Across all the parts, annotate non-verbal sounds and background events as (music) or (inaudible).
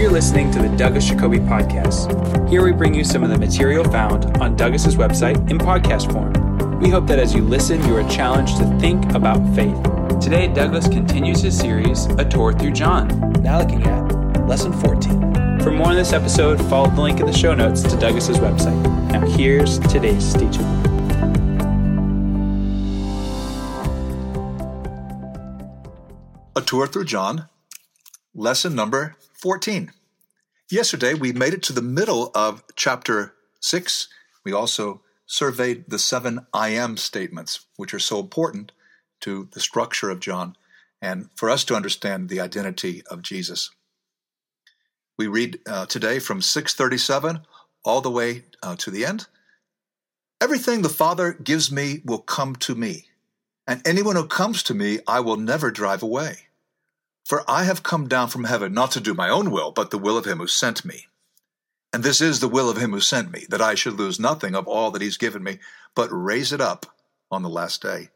You're listening to the Douglas Jacoby Podcast. Here we bring you some of the material found on Douglas's website in podcast form. We hope that as you listen, you are challenged to think about faith. Today, Douglas continues his series, A Tour Through John, now looking at Lesson 14. For more on this episode, follow the link in the show notes to Douglas's website. Now, here's today's teaching. A Tour Through John, lesson number 14. Yesterday, we made it to the middle of chapter 6. We also surveyed the seven I am statements, which are so important to the structure of John and for us to understand the identity of Jesus. We read uh, today from 637 all the way uh, to the end. Everything the Father gives me will come to me, and anyone who comes to me I will never drive away. For I have come down from heaven not to do my own will, but the will of him who sent me. And this is the will of him who sent me, that I should lose nothing of all that he's given me, but raise it up on the last day.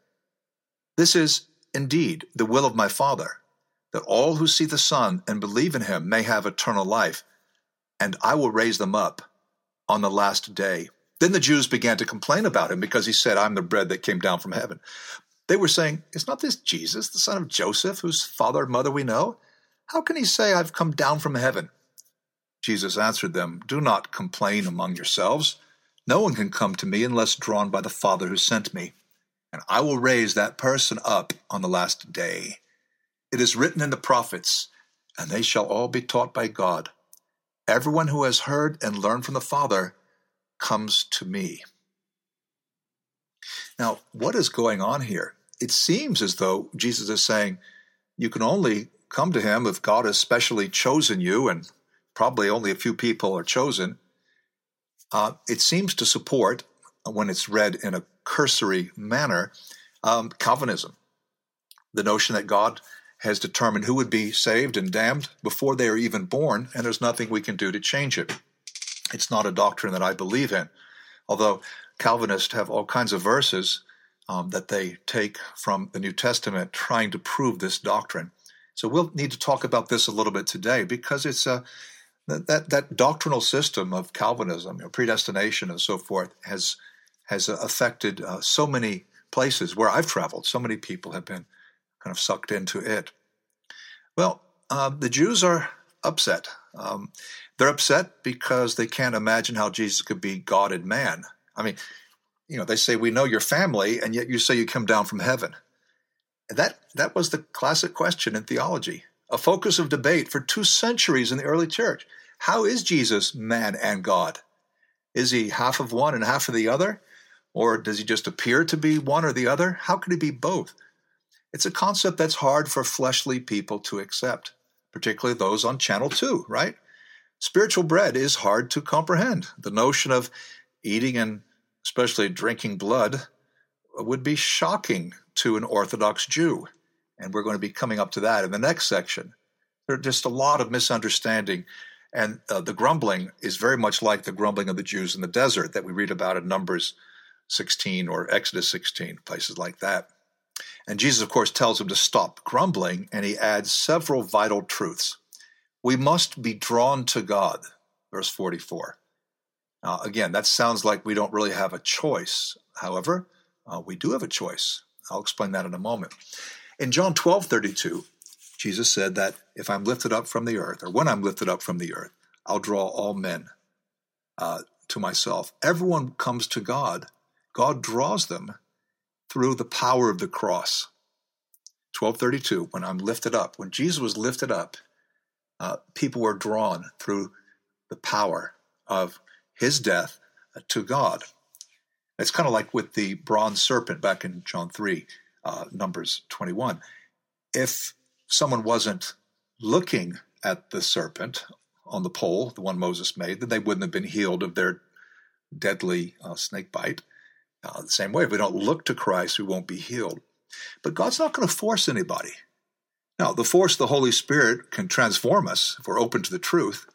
This is indeed the will of my Father, that all who see the Son and believe in him may have eternal life, and I will raise them up on the last day. Then the Jews began to complain about him because he said, I'm the bread that came down from heaven. They were saying, Is not this Jesus, the son of Joseph, whose father and mother we know? How can he say, I've come down from heaven? Jesus answered them, Do not complain among yourselves. No one can come to me unless drawn by the Father who sent me. And I will raise that person up on the last day. It is written in the prophets, and they shall all be taught by God. Everyone who has heard and learned from the Father comes to me. Now, what is going on here? It seems as though Jesus is saying, you can only come to him if God has specially chosen you, and probably only a few people are chosen. Uh, it seems to support, when it's read in a cursory manner, um, Calvinism. The notion that God has determined who would be saved and damned before they are even born, and there's nothing we can do to change it. It's not a doctrine that I believe in. Although Calvinists have all kinds of verses um, that they take from the New Testament trying to prove this doctrine. So we'll need to talk about this a little bit today because it's a that that doctrinal system of Calvinism, you know, predestination and so forth, has has affected uh, so many places where I've traveled. So many people have been kind of sucked into it. Well, uh, the Jews are upset. Um, they're upset because they can't imagine how Jesus could be God and man. I mean, you know, they say we know your family, and yet you say you come down from heaven. That that was the classic question in theology, a focus of debate for two centuries in the early church. How is Jesus man and God? Is he half of one and half of the other? Or does he just appear to be one or the other? How could he be both? It's a concept that's hard for fleshly people to accept, particularly those on channel two, right? Spiritual bread is hard to comprehend. The notion of eating and especially drinking blood would be shocking to an Orthodox Jew. And we're going to be coming up to that in the next section. There's just a lot of misunderstanding. And uh, the grumbling is very much like the grumbling of the Jews in the desert that we read about in Numbers 16 or Exodus 16, places like that. And Jesus, of course, tells them to stop grumbling, and he adds several vital truths. We must be drawn to God, verse 44. Uh, again, that sounds like we don't really have a choice. However, uh, we do have a choice. I'll explain that in a moment. In John 12 32, Jesus said that if I'm lifted up from the earth, or when I'm lifted up from the earth, I'll draw all men uh, to myself. Everyone comes to God. God draws them through the power of the cross. 1232, when I'm lifted up, when Jesus was lifted up, uh, people were drawn through the power of his death to God. It's kind of like with the bronze serpent back in John 3, uh, Numbers 21. If someone wasn't looking at the serpent on the pole, the one Moses made, then they wouldn't have been healed of their deadly uh, snake bite. Uh, the same way, if we don't look to Christ, we won't be healed. But God's not going to force anybody. Now, the force the Holy Spirit can transform us if we're open to the truth.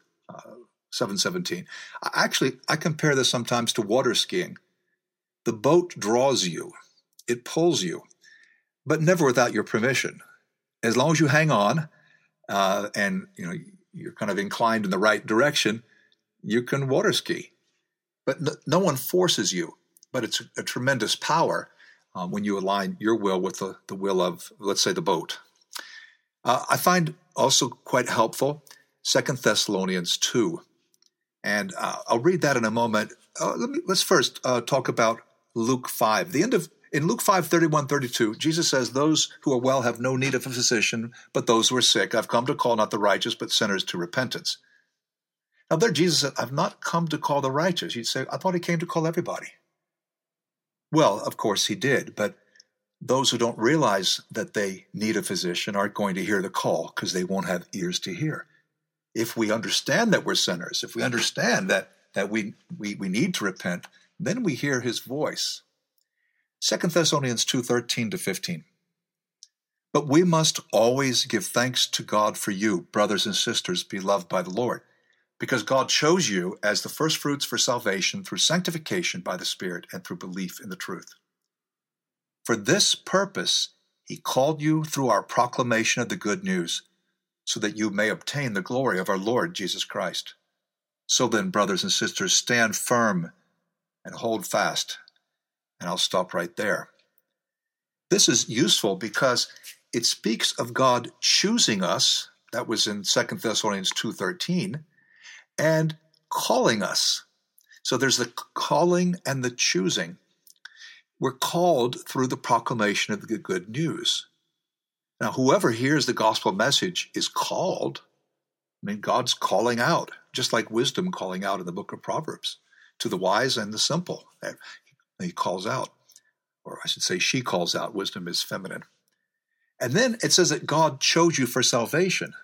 717. Actually, I compare this sometimes to water skiing. The boat draws you, it pulls you, but never without your permission. As long as you hang on uh, and you know you're kind of inclined in the right direction, you can water ski. But no, no one forces you, but it's a, a tremendous power um, when you align your will with the, the will of, let's say, the boat. Uh, I find also quite helpful Second Thessalonians 2. And uh, I'll read that in a moment. Uh, let me, let's first uh, talk about Luke 5. The end of in Luke 5, 31, 32, Jesus says, Those who are well have no need of a physician, but those who are sick. I've come to call not the righteous, but sinners to repentance. Now, there Jesus said, I've not come to call the righteous. You'd say, I thought he came to call everybody. Well, of course he did, but those who don't realize that they need a physician aren't going to hear the call because they won't have ears to hear. If we understand that we're sinners, if we understand that, that we, we, we need to repent, then we hear his voice. 2 Thessalonians 2 13 to 15. But we must always give thanks to God for you, brothers and sisters, beloved by the Lord, because God chose you as the firstfruits for salvation through sanctification by the Spirit and through belief in the truth. For this purpose, He called you through our proclamation of the good news, so that you may obtain the glory of our Lord Jesus Christ. So then, brothers and sisters, stand firm and hold fast and I'll stop right there. This is useful because it speaks of God choosing us, that was in 2 Thessalonians 2:13, and calling us. So there's the calling and the choosing. We're called through the proclamation of the good news. Now, whoever hears the gospel message is called. I mean, God's calling out, just like wisdom calling out in the book of Proverbs to the wise and the simple he calls out, or I should say, she calls out. Wisdom is feminine. And then it says that God chose you for salvation.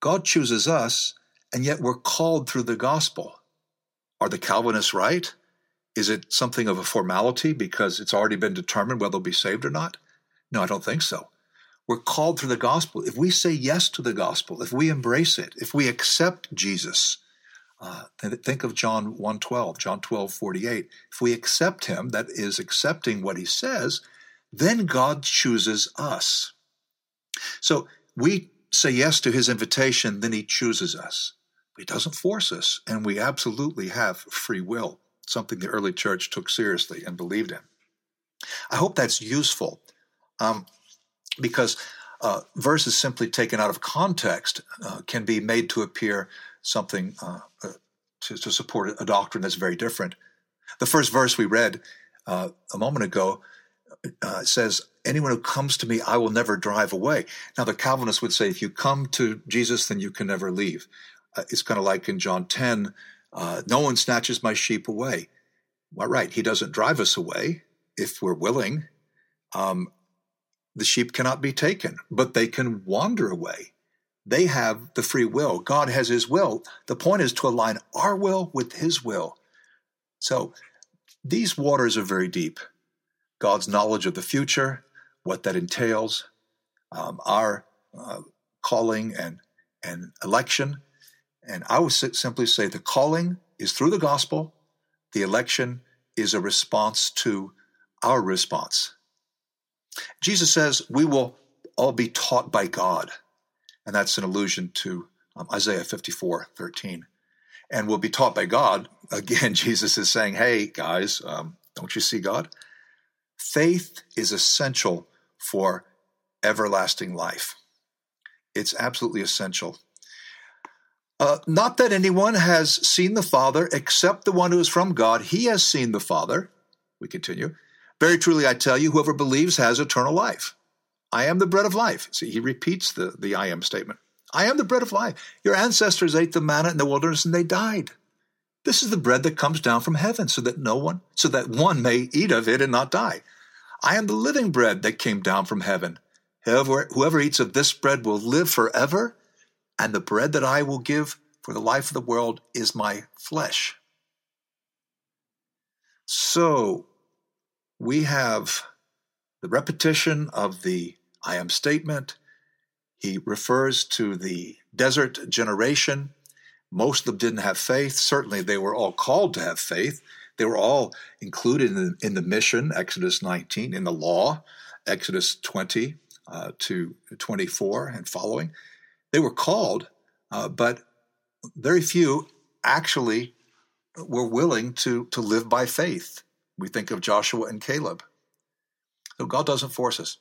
God chooses us, and yet we're called through the gospel. Are the Calvinists right? Is it something of a formality because it's already been determined whether they'll be saved or not? No, I don't think so. We're called through the gospel. If we say yes to the gospel, if we embrace it, if we accept Jesus, uh, think of John 1.12, John 12.48. If we accept him, that is accepting what he says, then God chooses us. So we say yes to his invitation, then he chooses us. He doesn't force us, and we absolutely have free will, something the early church took seriously and believed in. I hope that's useful um, because uh, verses simply taken out of context uh, can be made to appear something uh, uh, to, to, support a doctrine that's very different. The first verse we read uh, a moment ago uh, says, Anyone who comes to me, I will never drive away. Now, the Calvinists would say, if you come to Jesus, then you can never leave. It's kind of like in John 10, uh, no one snatches my sheep away. Well, right, he doesn't drive us away if we're willing. Um, the sheep cannot be taken, but they can wander away. They have the free will. God has his will. The point is to align our will with his will. So these waters are very deep. God's knowledge of the future, what that entails, um, our uh, calling and, and election. And I would simply say the calling is through the gospel, the election is a response to our response. Jesus says we will all be taught by God. And that's an allusion to um, Isaiah 54 13. And we'll be taught by God. (laughs) Again, Jesus is saying, hey, guys, um, don't you see God? Faith is essential for everlasting life. It's absolutely essential. Uh, not that anyone has seen the Father except the one who is from God. He has seen the Father. We continue. Very truly, I tell you, whoever believes has eternal life. I am the bread of life. See, he repeats the, the I am statement. I am the bread of life. Your ancestors ate the manna in the wilderness and they died. This is the bread that comes down from heaven so that no one, so that one may eat of it and not die. I am the living bread that came down from heaven. Whoever, whoever eats of this bread will live forever, and the bread that I will give for the life of the world is my flesh. So we have the repetition of the I am statement. He refers to the desert generation. Most of them didn't have faith. Certainly, they were all called to have faith. They were all included in the, in the mission, Exodus 19, in the law, Exodus 20 uh, to 24 and following. They were called, uh, but very few actually were willing to, to live by faith. We think of Joshua and Caleb. So God doesn't force us.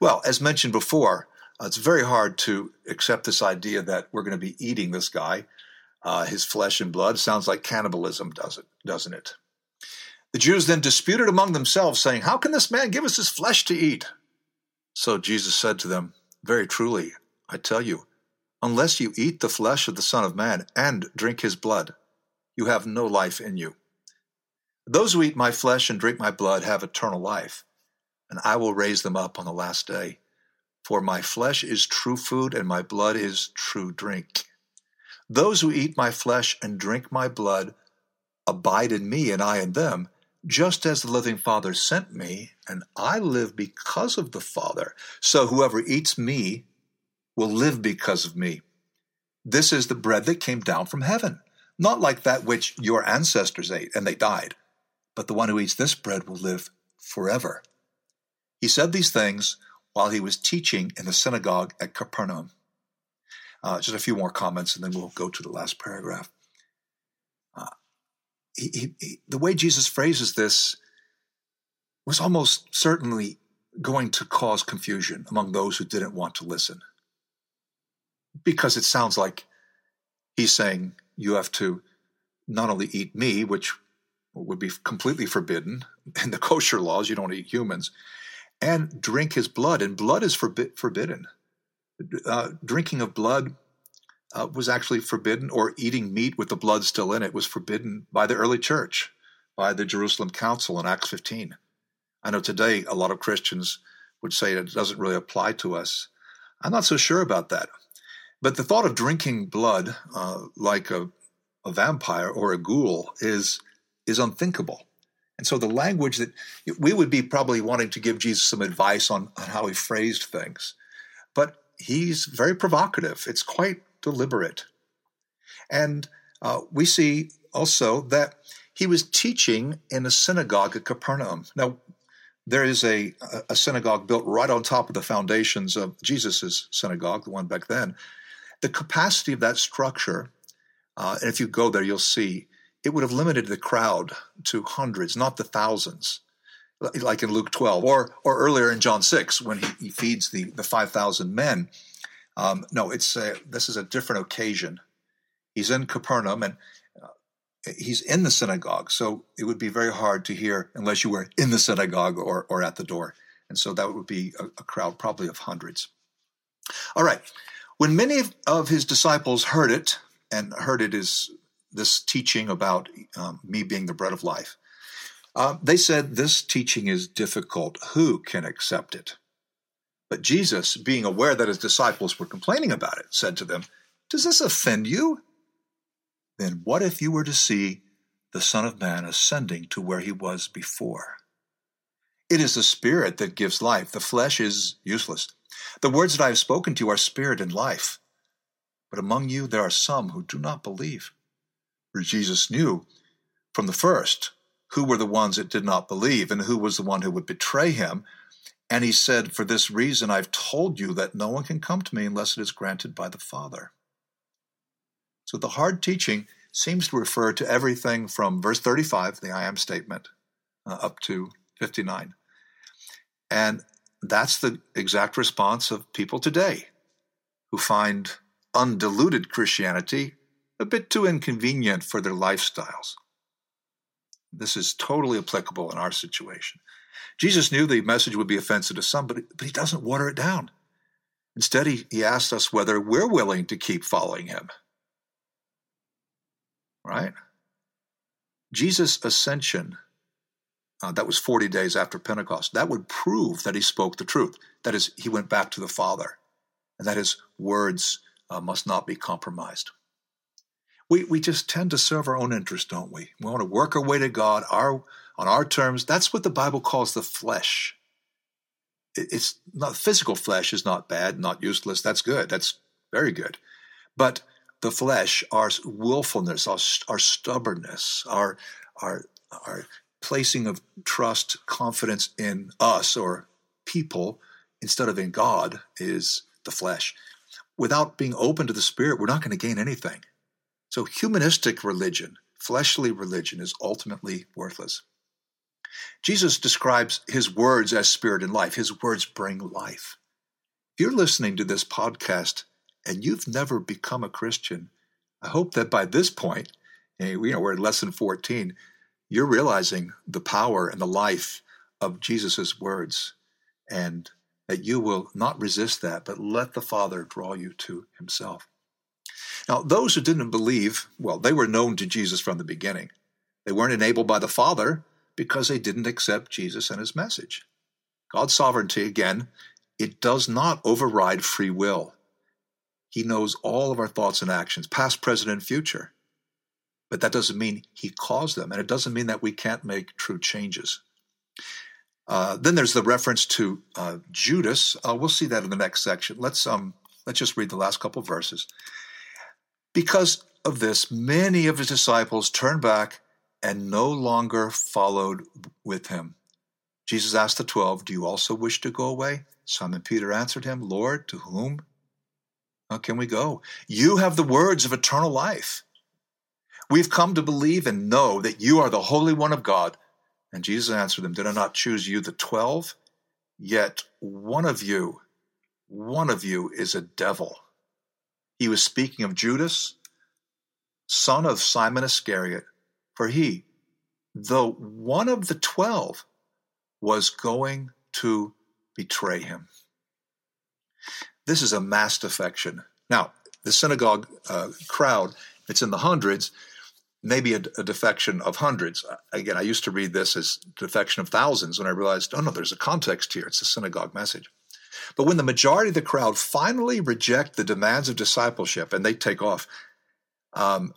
Well, as mentioned before, uh, it's very hard to accept this idea that we're going to be eating this guy, uh, his flesh and blood. Sounds like cannibalism, does it? Doesn't it? The Jews then disputed among themselves, saying, How can this man give us his flesh to eat? So Jesus said to them, Very truly, I tell you, unless you eat the flesh of the Son of Man and drink his blood, you have no life in you. Those who eat my flesh and drink my blood have eternal life, and I will raise them up on the last day. For my flesh is true food, and my blood is true drink. Those who eat my flesh and drink my blood abide in me, and I in them just as the living Father sent me, and I live because of the Father. So whoever eats me will live because of me. This is the bread that came down from heaven, not like that which your ancestors ate and they died, but the one who eats this bread will live forever. He said these things while he was teaching in the synagogue at Capernaum. Uh, just a few more comments, and then we'll go to the last paragraph he, he, the way Jesus phrases this was almost certainly going to cause confusion among those who didn't want to listen. Because it sounds like he's saying you have to not only eat me, which would be completely forbidden (laughs) in the kosher laws, you don't eat humans, and drink his blood, and blood is forbi- forbidden. Uh, drinking of blood uh, was actually forbidden, or eating meat with the blood still in it was forbidden by the early church, by the Jerusalem Council in Acts 15. I know today a lot of Christians would say it doesn't really apply to us. I'm not so sure about that. But the thought of drinking blood uh, like a, a vampire or a ghoul is is unthinkable. And so the language that we would be probably wanting to give Jesus some advice on, on how he phrased things. But he's very provocative. It's quite deliberate. And uh, we see also that he was teaching in a synagogue at Capernaum. Now, there is a, a synagogue built right on top of the foundations of Jesus' synagogue, the one back then. The capacity of that structure, uh, and if you go there, you'll see, it would have limited the crowd to hundreds, not the thousands, like in Luke 12, or, or earlier in John 6, when he, he feeds the, the 5,000 men. Um, no, it's a, this is a different occasion. He's in Capernaum and uh, he's in the synagogue, so it would be very hard to hear unless you were in the synagogue or, or at the door. And so that would be a, a crowd probably of hundreds. All right. When many of his disciples heard it, and heard it is this teaching about um, me being the bread of life, uh, they said, This teaching is difficult. Who can accept it? But Jesus, being aware that his disciples were complaining about it, said to them, Does this offend you? Then what if you were to see the Son of Man ascending to where he was before? It is the Spirit that gives life, the flesh is useless. The words that I have spoken to you are spirit and life. But among you there are some who do not believe. For Jesus knew from the first who were the ones that did not believe and who was the one who would betray him. And he said, For this reason, I've told you that no one can come to me unless it is granted by the Father. So the hard teaching seems to refer to everything from verse 35, the I am statement, uh, up to 59. And that's the exact response of people today who find undiluted Christianity a bit too inconvenient for their lifestyles. This is totally applicable in our situation. Jesus knew the message would be offensive to some, but, he doesn't water it down. Instead, he, he asks us whether we're willing to keep following him. Right? Jesus' ascension, uh, that was 40 days after Pentecost, that would prove that he spoke the truth. That is, he went back to the Father, and that his words uh, must not be compromised. We, we just tend to serve our own interest, don't we? We want to work our way to God, our on our terms. That's what the Bible calls the flesh. It's not physical flesh is not bad, not useless. That's good. That's very good. But the flesh, our willfulness, our, our stubbornness, our, our, our placing of trust, confidence in us or people instead of in God is the flesh. without being open to the Spirit, we're not going to gain anything. So, humanistic religion, fleshly religion, is ultimately worthless. Jesus describes his words as spirit and life. His words bring life. If you're listening to this podcast and you've never become a Christian, I hope that by this point, eh, you know, we're in lesson 14, you're realizing the power and the life of Jesus' words and that you will not resist that, but let the Father draw you to himself. Now, those who didn't believe, well, they were known to Jesus from the beginning. They weren't enabled by the Father because they didn't accept Jesus and his message. God's sovereignty, again, it does not override free will. He knows all of our thoughts and actions, past, present, and future. But that doesn't mean he caused them, and it doesn't mean that we can't make true changes. Uh, then there's the reference to uh, Judas. Uh, we'll see that in the next section. Let's um, let's just read the last couple verses. Because of this, many of his disciples turned back and no longer followed with him. Jesus asked the twelve, Do you also wish to go away? Simon Peter answered him, Lord, to whom can we go? You have the words of eternal life. We've come to believe and know that you are the Holy One of God. And Jesus answered them, Did I not choose you, the twelve? Yet one of you, one of you is a devil. He was speaking of Judas, son of Simon Iscariot, for he, though one of the twelve, was going to betray him. This is a mass defection. Now, the synagogue uh, crowd, it's in the hundreds, maybe a, a, defection of hundreds. Again, I used to read this as defection of thousands when I realized, oh no, there's a context here. It's a synagogue message. But when the majority of the crowd finally reject the demands of discipleship and they take off, um,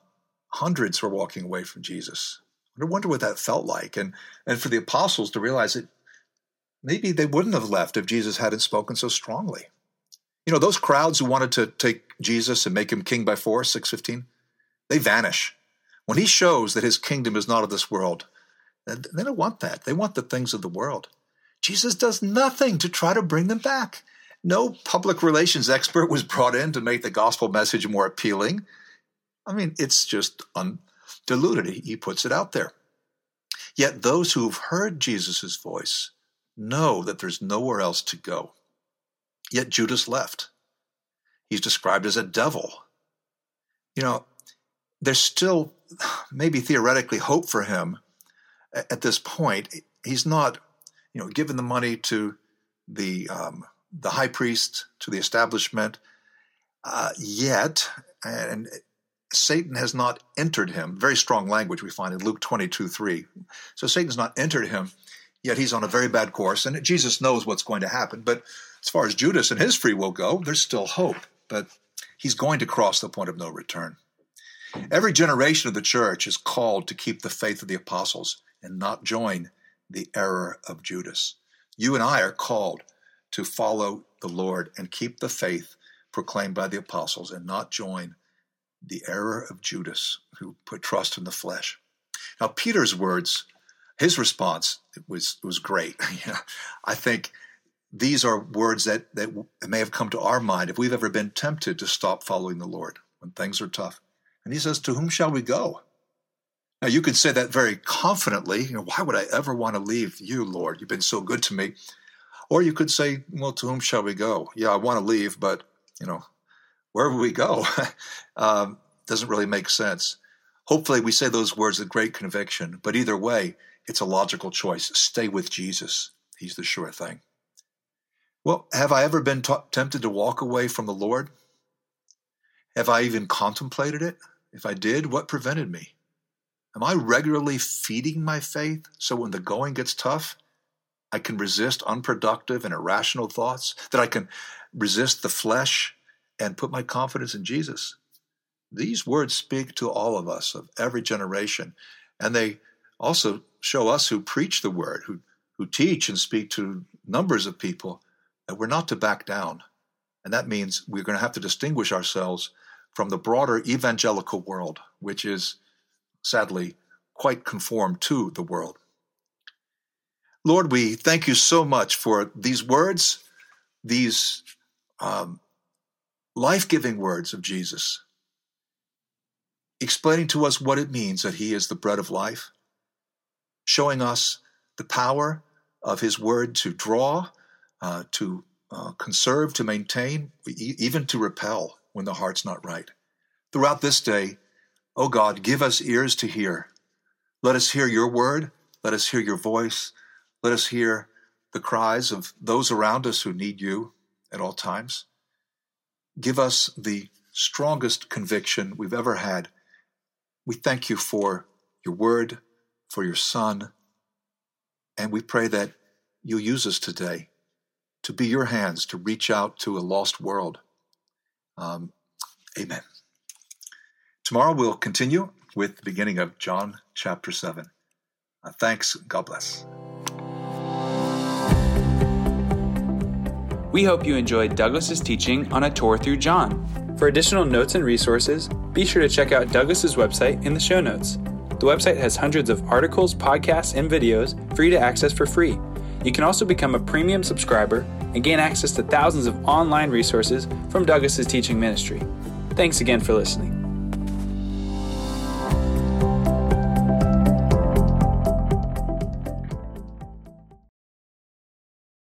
hundreds were walking away from Jesus. I wonder what that felt like. And, and for the apostles to realize that maybe they wouldn't have left if Jesus hadn't spoken so strongly. You know, those crowds who wanted to take Jesus and make him king by force, 615, they vanish. When he shows that his kingdom is not of this world, they don't want that. They want the things of the world. Jesus does nothing to try to bring them back. No public relations expert was brought in to make the gospel message more appealing. I mean, it's just undiluted. He puts it out there. Yet those who've heard Jesus' voice know that there's nowhere else to go. Yet Judas left. He's described as a devil. You know, there's still maybe theoretically hope for him at this point. He's not, you know, given the money to the um, the high priest to the establishment uh, yet, and Satan has not entered him. Very strong language we find in Luke 22 3. So Satan's not entered him, yet he's on a very bad course, and Jesus knows what's going to happen. But as far as Judas and his free will go, there's still hope, but he's going to cross the point of no return. Every generation of the church is called to keep the faith of the apostles and not join the error of Judas. You and I are called to follow the Lord and keep the faith proclaimed by the apostles and not join the error of Judas, who put trust in the flesh. Now, Peter's words, his response was was great. (laughs) I think these are words that, that may have come to our mind if we've ever been tempted to stop following the Lord when things are tough. And he says, To whom shall we go? Now, you could say that very confidently. You know, why would I ever want to leave you, Lord? You've been so good to me. Or you could say, Well, to whom shall we go? Yeah, I want to leave, but, you know, wherever we go (laughs) um, doesn't really make sense. Hopefully, we say those words with great conviction, but either way, it's a logical choice. Stay with Jesus, He's the sure thing. Well, have I ever been t- tempted to walk away from the Lord? Have I even contemplated it? If I did, what prevented me? Am I regularly feeding my faith so when the going gets tough, I can resist unproductive and irrational thoughts, that I can resist the flesh and put my confidence in Jesus? These words speak to all of us of every generation, and they also show us who preach the word, who, who teach and speak to numbers of people that we're not to back down. And that means we're going to have to distinguish ourselves from the broader evangelical world, which is sadly quite conform to the world. Lord, we thank you so much for these words, these um, life giving words of Jesus, explaining to us what it means that He is the bread of life, showing us the power of His word to draw, uh, to uh, conserve, to maintain, even to repel when the heart's not right. Throughout this day, O oh God, give us ears to hear. Let us hear your word. Let us hear your voice. Let us hear the cries of those around us who need you at all times. Give us the strongest conviction we've ever had. We thank you for your word, for your son, and we pray that you'll use us today to be your hands to reach out to a lost world. Um, amen. Tomorrow we'll continue with the beginning of John chapter 7. Uh, thanks. God bless. We hope you enjoyed Douglas's teaching on a tour through John. For additional notes and resources, be sure to check out Douglas's website in the show notes. The website has hundreds of articles, podcasts, and videos for you to access for free. You can also become a premium subscriber and gain access to thousands of online resources from Douglas's teaching ministry. Thanks again for listening.